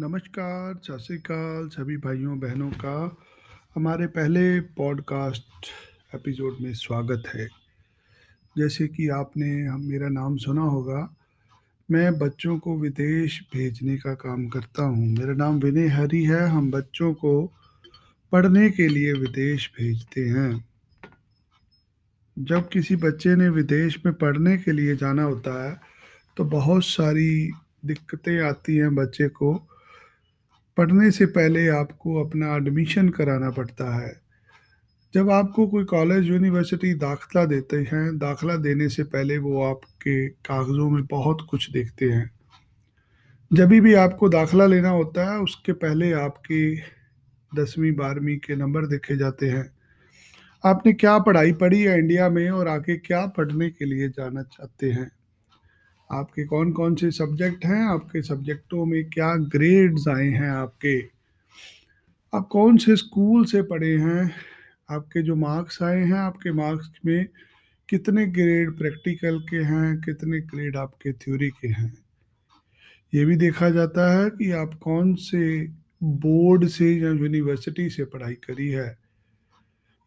नमस्कार, सत श्री अकाल सभी भाइयों-बहनों का हमारे पहले पॉडकास्ट एपिसोड में स्वागत है। जैसे कि आपने हम मेरा नाम सुना होगा, मैं बच्चों को विदेश भेजने का काम करता हूँ। मेरा नाम विनय हरी है, हम बच्चों को पढ़ने के लिए विदेश भेजते हैं। जब किसी बच्चे ने विदेश में पढ़ने के लिए जाना होता है, तो बहुत सारी दिक्कतें आती हैं बच्चे को पढ़ने से पहले आपको अपना एडमिशन कराना पड़ता है। जब आपको कोई कॉलेज, यूनिवर्सिटी दाखिला देते हैं, दाखिला देने से पहले वो आपके कागज़ों में बहुत कुछ देखते हैं। जभी भी आपको दाखिला लेना होता है, उसके पहले आपकी 10वीं 12वीं के नंबर देखे जाते हैं। आपने क्या पढ़ाई पढ़ी है इंडिया में और आगे क्या पढ़ने के लिए जाना चाहते हैं? आपके कौन-कौन से सब्जेक्ट हैं, आपके सब्जेक्टों में क्या ग्रेड्स आए हैं आपके? आप कौन से स्कूल से पढ़े हैं? आपके जो मार्क्स आए हैं, आपके मार्क्स में कितने ग्रेड प्रैक्टिकल के हैं, कितने ग्रेड आपके थ्योरी के हैं? ये भी देखा जाता है कि आप कौन से बोर्ड से या यूनिवर्सिटी से पढ़ाई करी है।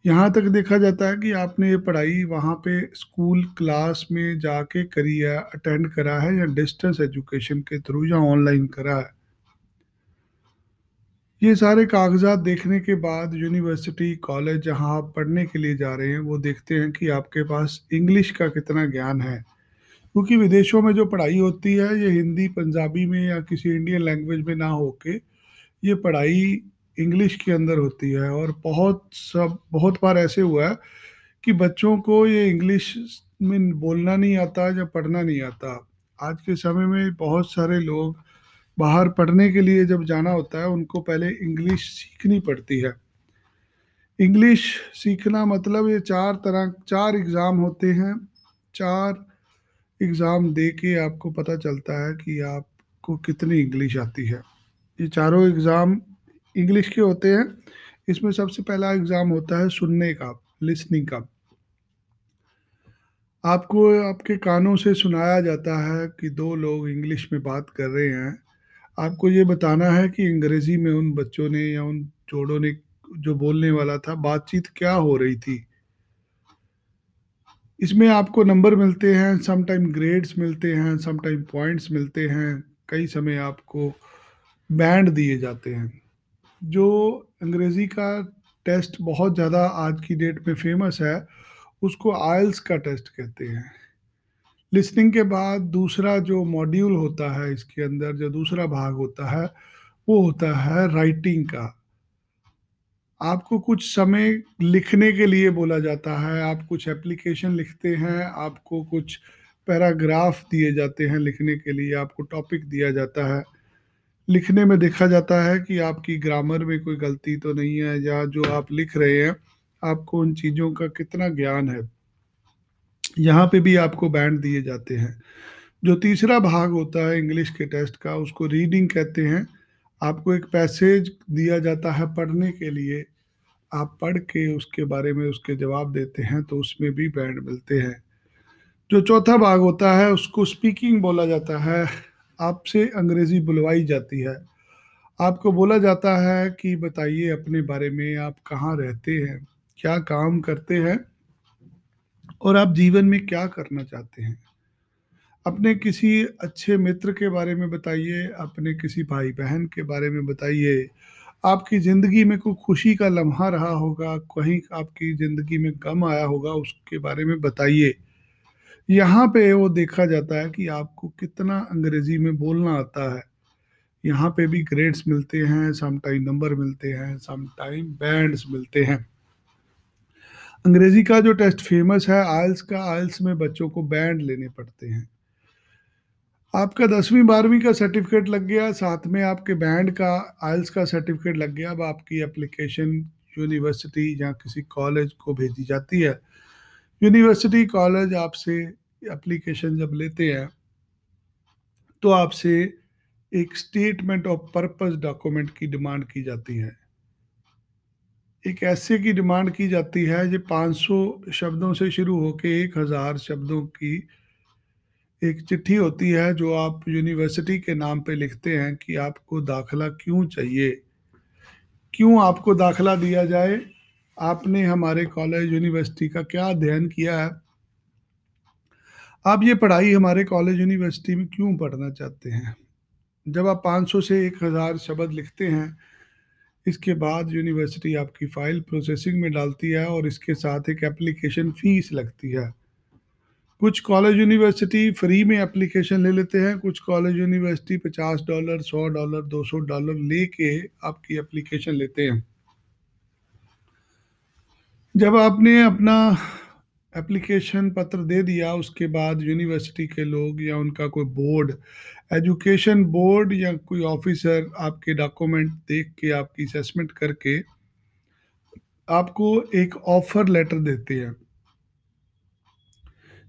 यहाँ तक देखा जाता है कि आपने ये पढ़ाई वहाँ पे स्कूल क्लास में जाके करी है, अटेंड करा है या डिस्टेंस एजुकेशन के थ्रू या ऑनलाइन करा है। ये सारे कागज़ात देखने के बाद यूनिवर्सिटी, कॉलेज जहाँ आप पढ़ने के लिए जा रहे हैं, वो देखते हैं कि आपके पास इंग्लिश का कितना ज्ञान है। क्योंकि विदेशों में जो पढ़ाई होती है, ये हिंदी, पंजाबी में या किसी इंडियन लैंग्वेज में ना होके, ये पढ़ाई इंग्लिश के अंदर होती है और बहुत सब बहुत बार ऐसे हुआ है कि बच्चों को ये इंग्लिश में बोलना नहीं आता या पढ़ना नहीं आता। आज के समय में बहुत सारे लोग बाहर पढ़ने के लिए जब जाना होता है, उनको पहले इंग्लिश सीखनी पड़ती है। इंग्लिश सीखना मतलब ये चार तरह चार एग्ज़ाम होते हैं। चार एग्ज़ाम दे के आपको पता चलता है कि आपको कितनी इंग्लिश आती है। ये चारों एग्ज़ाम इंग्लिश के होते हैं। इसमें सबसे पहला एग्ज़ाम होता है सुनने का, लिसनिंग का। आपको आपके कानों से सुनाया जाता है कि दो लोग इंग्लिश में बात कर रहे हैं। आपको ये बताना है कि अंग्रेज़ी में उन बच्चों ने या उन जोड़ों ने जो बोलने वाला था, बातचीत क्या हो रही थी। इसमें आपको नंबर मिलते हैं, सम टाइम ग्रेड्स मिलते हैं, सम टाइम पॉइंट्स मिलते हैं, कई समय आपको बैंड दिए जाते हैं। जो अंग्रेज़ी का टेस्ट बहुत ज़्यादा आज की डेट में फ़ेमस है, उसको आयल्स का टेस्ट कहते हैं। लिसनिंग के बाद दूसरा जो मॉड्यूल होता है इसके अंदर जो दूसरा भाग होता है, वो होता है राइटिंग का। आपको कुछ समय लिखने के लिए बोला जाता है, आप कुछ एप्लीकेशन लिखते हैं, आपको कुछ पैराग्राफ दिए जाते हैं लिखने के लिए, आपको टॉपिक दिया जाता है। लिखने में देखा जाता है कि आपकी ग्रामर में कोई गलती तो नहीं है या जो आप लिख रहे हैं, आपको उन चीज़ों का कितना ज्ञान है। यहाँ पे भी आपको बैंड दिए जाते हैं। जो तीसरा भाग होता है इंग्लिश के टेस्ट का, उसको रीडिंग कहते हैं। आपको एक पैसेज दिया जाता है पढ़ने के लिए, आप पढ़ के उसके बारे में उसके जवाब देते हैं, तो उसमें भी बैंड मिलते हैं। जो चौथा भाग होता है, उसको स्पीकिंग बोला जाता है। आपसे अंग्रेज़ी बुलवाई जाती है। आपको बोला जाता है कि बताइए अपने बारे में, आप कहाँ रहते हैं, क्या काम करते हैं और आप जीवन में क्या करना चाहते हैं। अपने किसी अच्छे मित्र के बारे में बताइए, अपने किसी भाई-बहन के बारे में बताइए। आपकी ज़िंदगी में कोई खुशी का लम्हा रहा होगा, कहीं आपकी ज़िंदगी में गम आया होगा, उसके बारे में बताइए। यहाँ पे वो देखा जाता है कि आपको कितना अंग्रेज़ी में बोलना आता है। यहाँ पे भी ग्रेड्स मिलते हैं, सम टाइम नंबर मिलते हैं, सम टाइम बैंड्स मिलते हैं। अंग्रेज़ी का जो टेस्ट फ़ेमस है आयल्स का, आयल्स में बच्चों को बैंड लेने पड़ते हैं। आपका 10वीं 12वीं का सर्टिफ़िकेट लग गया, साथ में आपके बैंड का आयल्स का सर्टिफ़िकेट लग गया, अब आपकी एप्लीकेशन यूनिवर्सिटी या किसी कॉलेज को भेजी जाती है। यूनिवर्सिटी, कॉलेज आपसे एप्लीकेशन जब लेते हैं, तो आपसे एक स्टेटमेंट ऑफ़ पर्पज़ डॉक्यूमेंट की डिमांड की जाती है। एक ऐसे की डिमांड की जाती है जो 500 शब्दों से शुरू होकर एक हज़ार शब्दों की एक चिट्ठी होती है जो आप यूनिवर्सिटी के नाम पे लिखते हैं कि आपको दाखला क्यों चाहिए क्यों आपको दाखला दिया जाए आपने हमारे कॉलेज यूनिवर्सिटी का क्या अध्ययन किया है? आप ये पढ़ाई हमारे कॉलेज यूनिवर्सिटी में क्यों पढ़ना चाहते हैं? जब आप 500 से 1000 शब्द लिखते हैं, इसके बाद यूनिवर्सिटी आपकी फ़ाइल प्रोसेसिंग में डालती है और इसके साथ एक एप्लीकेशन फ़ीस लगती है। कुछ कॉलेज यूनिवर्सिटी फ्री में एप्लीकेशन ले लेते हैं, कुछ college university 50 dollar 100 dollar 200 dollar लेके आपकी एप्लीकेशन लेते हैं। जब आपने अपना एप्लीकेशन पत्र दे दिया, उसके बाद यूनिवर्सिटी के लोग या उनका कोई बोर्ड एजुकेशन बोर्ड या कोई ऑफिसर आपके डॉक्यूमेंट देख के, आपकी असेसमेंट करके आपको एक ऑफ़र लेटर देते हैं।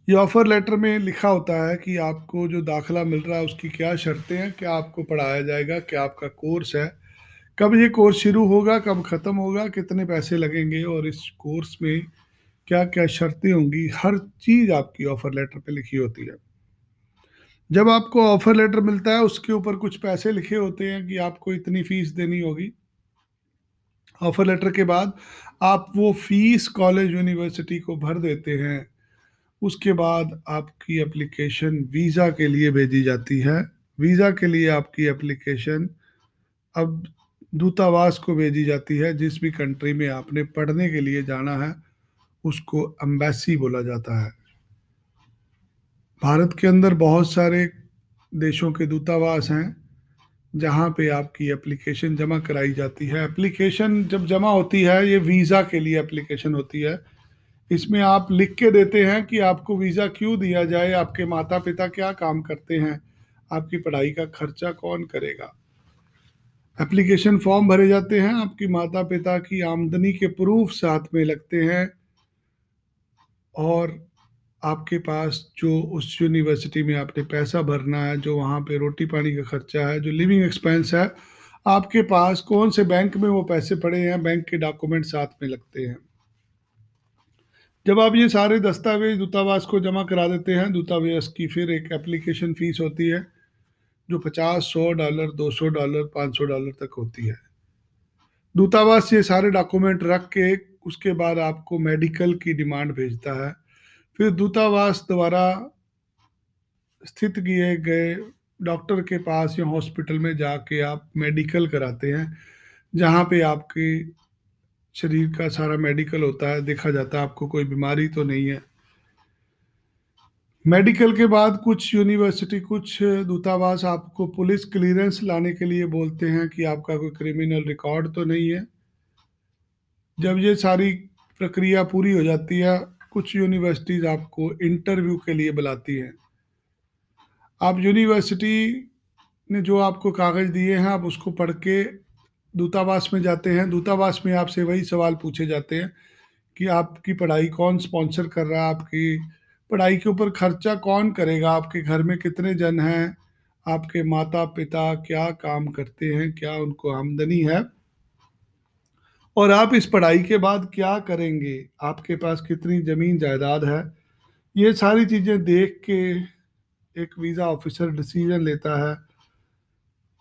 ये ऑफ़र लेटर में लिखा होता है कि आपको जो दाखला मिल रहा है, उसकी क्या शर्तें हैं, क्या आपको पढ़ाया जाएगा, क्या आपका कोर्स है कब ये कोर्स शुरू होगा, कब ख़त्म होगा, कितने पैसे लगेंगे और इस कोर्स में क्या क्या शर्तें होंगी, हर चीज़ आपकी ऑफ़र लेटर पे लिखी होती है। जब आपको ऑफ़र लेटर मिलता है, उसके ऊपर कुछ पैसे लिखे होते हैं कि आपको इतनी फ़ीस देनी होगी। ऑफ़र लेटर के बाद आप वो फ़ीस कॉलेज, यूनिवर्सिटी को भर देते हैं। उसके बाद आपकी एप्लीकेशन वीज़ा के लिए भेजी जाती है। वीज़ा के लिए आपकी एप्लीकेशन अब दूतावास को भेजी जाती है। जिस भी कंट्री में आपने पढ़ने के लिए जाना है, उसको एम्बेसी बोला जाता है। भारत के अंदर बहुत सारे देशों के दूतावास हैं, जहाँ पे आपकी एप्लीकेशन जमा कराई जाती है। एप्लीकेशन जब जमा होती है, ये वीज़ा के लिए एप्लीकेशन होती है। इसमें आप लिख के देते हैं कि आपको वीज़ा क्यों दिया जाए, आपके माता पिता क्या काम करते हैं, आपकी पढ़ाई का खर्चा कौन करेगा। एप्लीकेशन फॉर्म भरे जाते हैं, आपकी माता पिता की आमदनी के प्रूफ साथ में लगते हैं और आपके पास जो उस यूनिवर्सिटी में आपने पैसा भरना है, जो वहाँ पे रोटी पानी का खर्चा है, जो लिविंग एक्सपेंस है, आपके पास कौन से बैंक में वो पैसे पड़े हैं बैंक के डॉक्यूमेंट साथ में लगते हैं। जब आप ये सारे दस्तावेज़ दूतावास को जमा करा देते हैं, दूतावास की फिर एक एप्लीकेशन फ़ीस होती है। जो पचास सौ डॉलर, दो सौ डॉलर, पाँच सौ डॉलर तक होती है। दूतावास ये सारे डॉक्यूमेंट रख के उसके बाद आपको मेडिकल की डिमांड भेजता है। फिर दूतावास द्वारा स्थित किए गए डॉक्टर के पास या हॉस्पिटल में जाके आप मेडिकल कराते हैं, जहाँ पे आपके शरीर का सारा मेडिकल होता है, देखा जाता है, आपको कोई बीमारी तो नहीं है। मेडिकल के बाद कुछ यूनिवर्सिटी, कुछ दूतावास आपको पुलिस क्लियरेंस लाने के लिए बोलते हैं कि आपका कोई क्रिमिनल रिकॉर्ड तो नहीं है। जब ये सारी प्रक्रिया पूरी हो जाती है, कुछ यूनिवर्सिटीज़ आपको इंटरव्यू के लिए बुलाती हैं। आप यूनिवर्सिटी ने जो आपको कागज़ दिए हैं, आप उसको पढ़ के दूतावास में जाते हैं। दूतावास में आपसे वही सवाल पूछे जाते हैं कि आपकी पढ़ाई कौन स्पॉन्सर कर रहा है, आपकी पढ़ाई के ऊपर खर्चा कौन करेगा? आपके घर में कितने जन हैं? आपके माता पिता क्या काम करते हैं? क्या उनको आमदनी है? और आप इस पढ़ाई के बाद क्या करेंगे? आपके पास कितनी ज़मीन जायदाद है? ये सारी चीज़ें देख के एक वीज़ा ऑफिसर डिसीज़न लेता है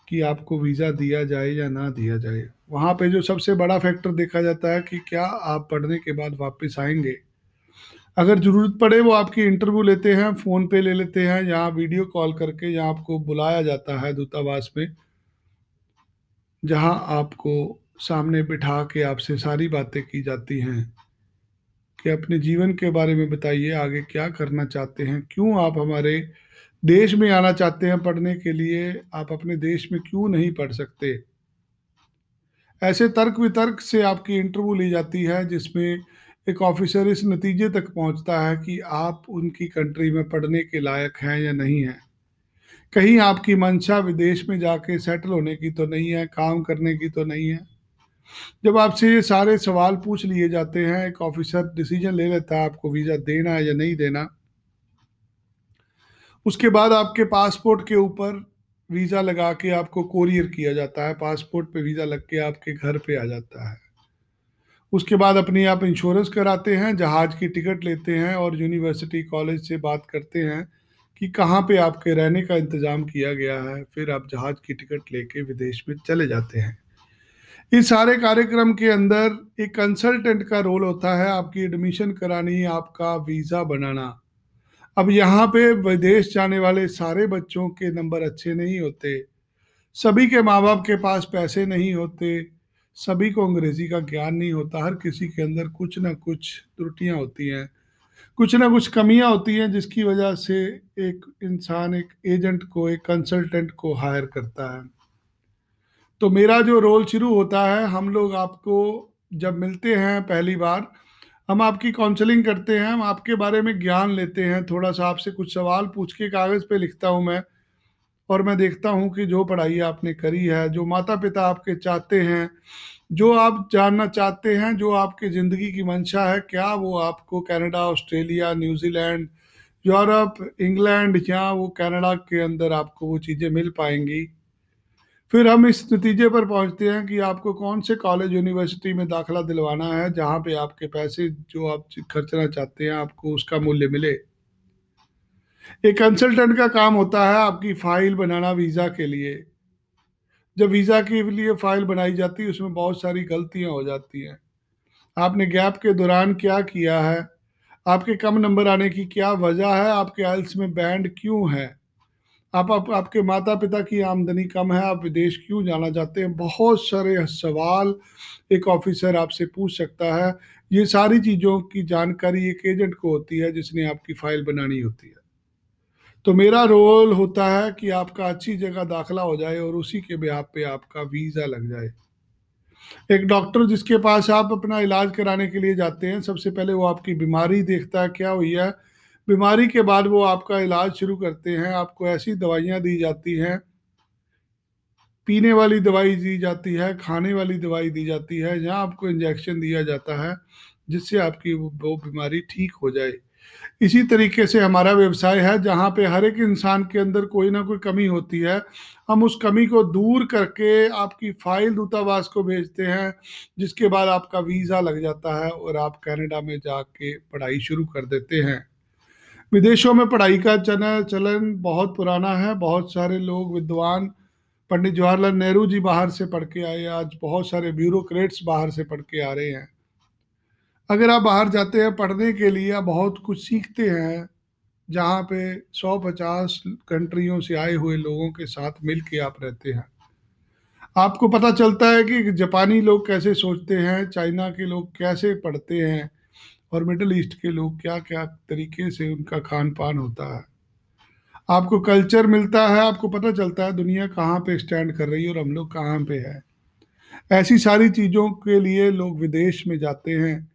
कि आपको वीज़ा दिया जाए या ना दिया जाए। वहाँ पे जो सबसे बड़ा फैक्टर देखा जाता है कि क्या आप पढ़ने के बाद वापस आएँगे? अगर ज़रूरत पड़े वो आपकी इंटरव्यू लेते हैं फ़ोन पे ले लेते हैं यहाँ वीडियो कॉल करके यहाँ आपको बुलाया जाता है दूतावास में जहाँ आपको सामने बिठा के आपसे सारी बातें की जाती हैं, कि अपने जीवन के बारे में बताइए, आगे क्या करना चाहते हैं, क्यों आप हमारे देश में आना चाहते हैं पढ़ने के लिए, आप अपने देश में क्यों नहीं पढ़ सकते? ऐसे तर्क वितर्क से आपकी इंटरव्यू ली जाती है, जिसमें एक ऑफिसर इस नतीजे तक पहुँचता है कि आप उनकी कंट्री में पढ़ने के लायक हैं या नहीं हैं। कहीं आपकी मंशा विदेश में जाके सेटल होने की तो नहीं है, काम करने की तो नहीं है। जब आपसे ये सारे सवाल पूछ लिए जाते हैं, एक ऑफिसर डिसीज़न ले लेता है, आपको वीज़ा देना है या नहीं देना। उसके बाद आपके पासपोर्ट के ऊपर वीज़ा लगा के आपको कोरियर किया जाता है पासपोर्ट पे वीज़ा लग के आपके घर पे आ जाता है। उसके बाद अपनी आप इंश्योरेंस कराते हैं, जहाज़ की टिकट लेते हैं और यूनिवर्सिटी कॉलेज से बात करते हैं कि कहाँ पे आपके रहने का इंतज़ाम किया गया है। फिर आप जहाज़ की टिकट लेके विदेश में चले जाते हैं। इस सारे कार्यक्रम के अंदर एक कंसल्टेंट का रोल होता है, आपकी एडमिशन करानी, आपका वीज़ा बनाना। अब यहाँ पे विदेश जाने वाले सारे बच्चों के नंबर अच्छे नहीं होते। सभी के माँ बाप के पास पैसे नहीं होते। सभी को अंग्रेज़ी का ज्ञान नहीं होता, हर किसी के अंदर कुछ ना कुछ त्रुटियाँ होती हैं। कुछ ना कुछ कमियाँ होती हैं, जिसकी वजह से एक इंसान, एक एजेंट को, एक कंसल्टेंट को हायर करता है। तो मेरा जो रोल शुरू होता है, हम लोग आपको जब मिलते हैं पहली बार, हम आपकी काउंसलिंग करते हैं, हम आपके बारे में ज्ञान लेते हैं। थोड़ा सा आपसे कुछ सवाल पूछ के कागज़ पे लिखता हूँ मैं। और मैं देखता हूँ कि जो पढ़ाई आपने करी है, जो माता पिता आपके चाहते हैं, जो आप जानना चाहते हैं, जो आपकी ज़िंदगी की मंशा है, क्या वो आपको Canada, Australia, New Zealand, Europe, England या वो कनाडा के अंदर आपको वो चीज़ें मिल पाएँगी? फिर हम इस नतीजे पर पहुँचते हैं कि आपको कौन से कॉलेज, यूनिवर्सिटी में दाखला दिलवाना है, जहाँ पे आपके पैसे जो आप खर्चना चाहते हैं, आपको उसका मूल्य मिले। एक कंसल्टेंट का काम होता है आपकी फ़ाइल बनाना वीज़ा के लिए। जब वीज़ा के लिए फ़ाइल बनाई जाती है उसमें बहुत सारी गलतियाँ हो जाती हैं। आपने गैप के दौरान क्या किया है? आपके कम नंबर आने की क्या वजह है? आपके आइल्स में बैंड क्यों है? आप, आप आपके माता पिता की आमदनी कम है आप विदेश क्यों जाना चाहते हैं? बहुत सारे सवाल एक ऑफिसर आपसे पूछ सकता है। ये सारी चीज़ों की जानकारी एक एजेंट को होती है जिसने आपकी फ़ाइल बनानी होती है। तो मेरा रोल होता है कि आपका अच्छी जगह दाखला हो जाए और उसी के ब्याह पे आपका वीज़ा लग जाए। एक डॉक्टर जिसके पास आप अपना इलाज कराने के लिए जाते हैं, सबसे पहले वो आपकी बीमारी देखता है, क्या हुई है? बीमारी के बाद वो आपका इलाज शुरू करते हैं, आपको ऐसी दवाइयाँ दी जाती हैं। पीने वाली दवाई दी जाती है, खाने वाली दवाई दी जाती है या आपको इंजेक्शन दिया जाता है, जिससे आपकी वो बीमारी ठीक हो जाए। इसी तरीके से हमारा व्यवसाय है, जहाँ पे हर एक इंसान के अंदर कोई ना कोई कमी होती है। हम उस कमी को दूर करके आपकी फ़ाइल दूतावास को भेजते हैं, जिसके बाद आपका वीज़ा लग जाता है और आप कनाडा में जाके पढ़ाई शुरू कर देते हैं। विदेशों में पढ़ाई का चलन चलन बहुत पुराना है। बहुत सारे लोग विद्वान पंडित जवाहरलाल नेहरू जी बाहर से पढ़ के आए, आज बहुत सारे ब्यूरोक्रेट्स बाहर से पढ़ के आ रहे हैं। अगर आप बाहर जाते हैं पढ़ने के लिए, आप बहुत कुछ सीखते हैं, जहाँ पे सौ पचास कंट्रियों से आए हुए लोगों के साथ मिल के आप रहते हैं। आपको पता चलता है कि जापानी लोग कैसे सोचते हैं, चाइना के लोग कैसे पढ़ते हैं, और मिडल ईस्ट के लोग क्या क्या तरीके से उनका खान पान होता है। आपको कल्चर मिलता है, आपको पता चलता है दुनिया कहाँ पे स्टैंड कर रही है और हम लोग कहाँ पे है। ऐसी सारी चीज़ों के लिए लोग विदेश में जाते हैं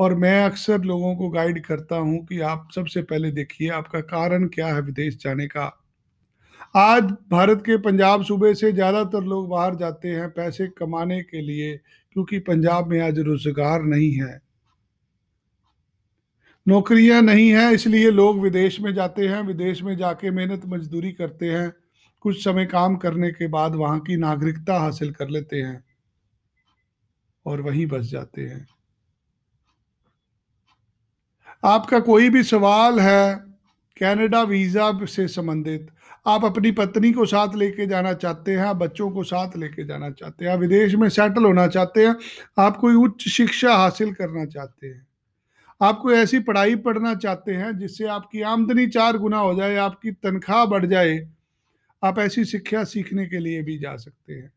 और मैं अक्सर लोगों को गाइड करता हूँ कि आप सबसे पहले देखिए आपका कारण क्या है विदेश जाने का। आज भारत के पंजाब सूबे से ज़्यादातर लोग बाहर जाते हैं पैसे कमाने के लिए, क्योंकि पंजाब में आज रोज़गार नहीं है। नौकरियाँ नहीं है, इसलिए लोग विदेश में जाते हैं, विदेश में जाके मेहनत मजदूरी करते हैं, कुछ समय काम करने के बाद वहाँ की नागरिकता हासिल कर लेते हैं और वहीं बस जाते हैं। आपका कोई भी सवाल है कनाडा वीज़ा से संबंधित, आप अपनी पत्नी को साथ लेके जाना चाहते हैं बच्चों को साथ लेके जाना चाहते हैं विदेश में सेटल होना चाहते हैं, आप कोई उच्च शिक्षा हासिल करना चाहते हैं, आप कोई ऐसी पढ़ाई पढ़ना चाहते हैं जिससे आपकी आमदनी चार गुना हो जाए, आपकी तनख्वाह बढ़ जाए, आप ऐसी शिक्षा सीखने के लिए भी जा सकते हैं।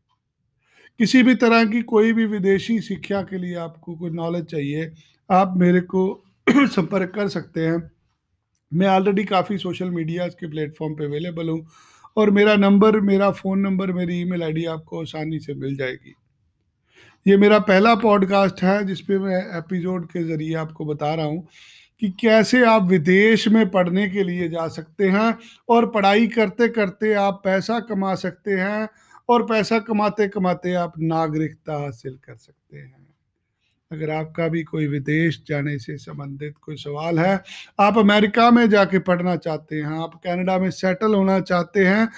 किसी भी तरह की कोई भी विदेशी शिक्षा के लिए आपको कोई नॉलेज चाहिए, आप मेरे को संपर्क कर सकते हैं। मैं ऑलरेडी काफ़ी सोशल मीडिया के प्लेटफॉर्म पे अवेलेबल हूँ और मेरा नंबर मेरा फ़ोन नंबर मेरी ईमेल आईडी आपको आसानी से मिल जाएगी। ये मेरा पहला पॉडकास्ट है जिसपे मैं एपिसोड के ज़रिए आपको बता रहा हूँ कि कैसे आप विदेश में पढ़ने के लिए जा सकते हैं और पढ़ाई करते करते आप पैसा कमा सकते हैं और पैसा कमाते कमाते आप नागरिकता हासिल कर सकते हैं। अगर आपका भी कोई विदेश जाने से संबंधित कोई सवाल है, आप अमेरिका में जाके पढ़ना चाहते हैं, आप कनाडा में सेटल होना चाहते हैं,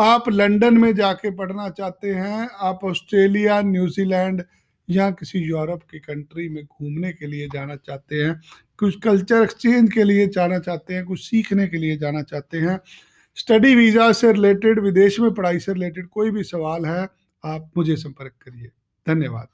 आप लंदन में जाके पढ़ना चाहते हैं, आप ऑस्ट्रेलिया, न्यूजीलैंड या किसी यूरोप की कंट्री में घूमने के लिए जाना चाहते हैं, कुछ कल्चर एक्सचेंज के लिए जाना चाहते हैं, कुछ सीखने के लिए जाना चाहते हैं, स्टडी वीज़ा से रिलेटेड, विदेश में पढ़ाई से रिलेटेड कोई भी सवाल है, आप मुझे संपर्क करिए। धन्यवाद।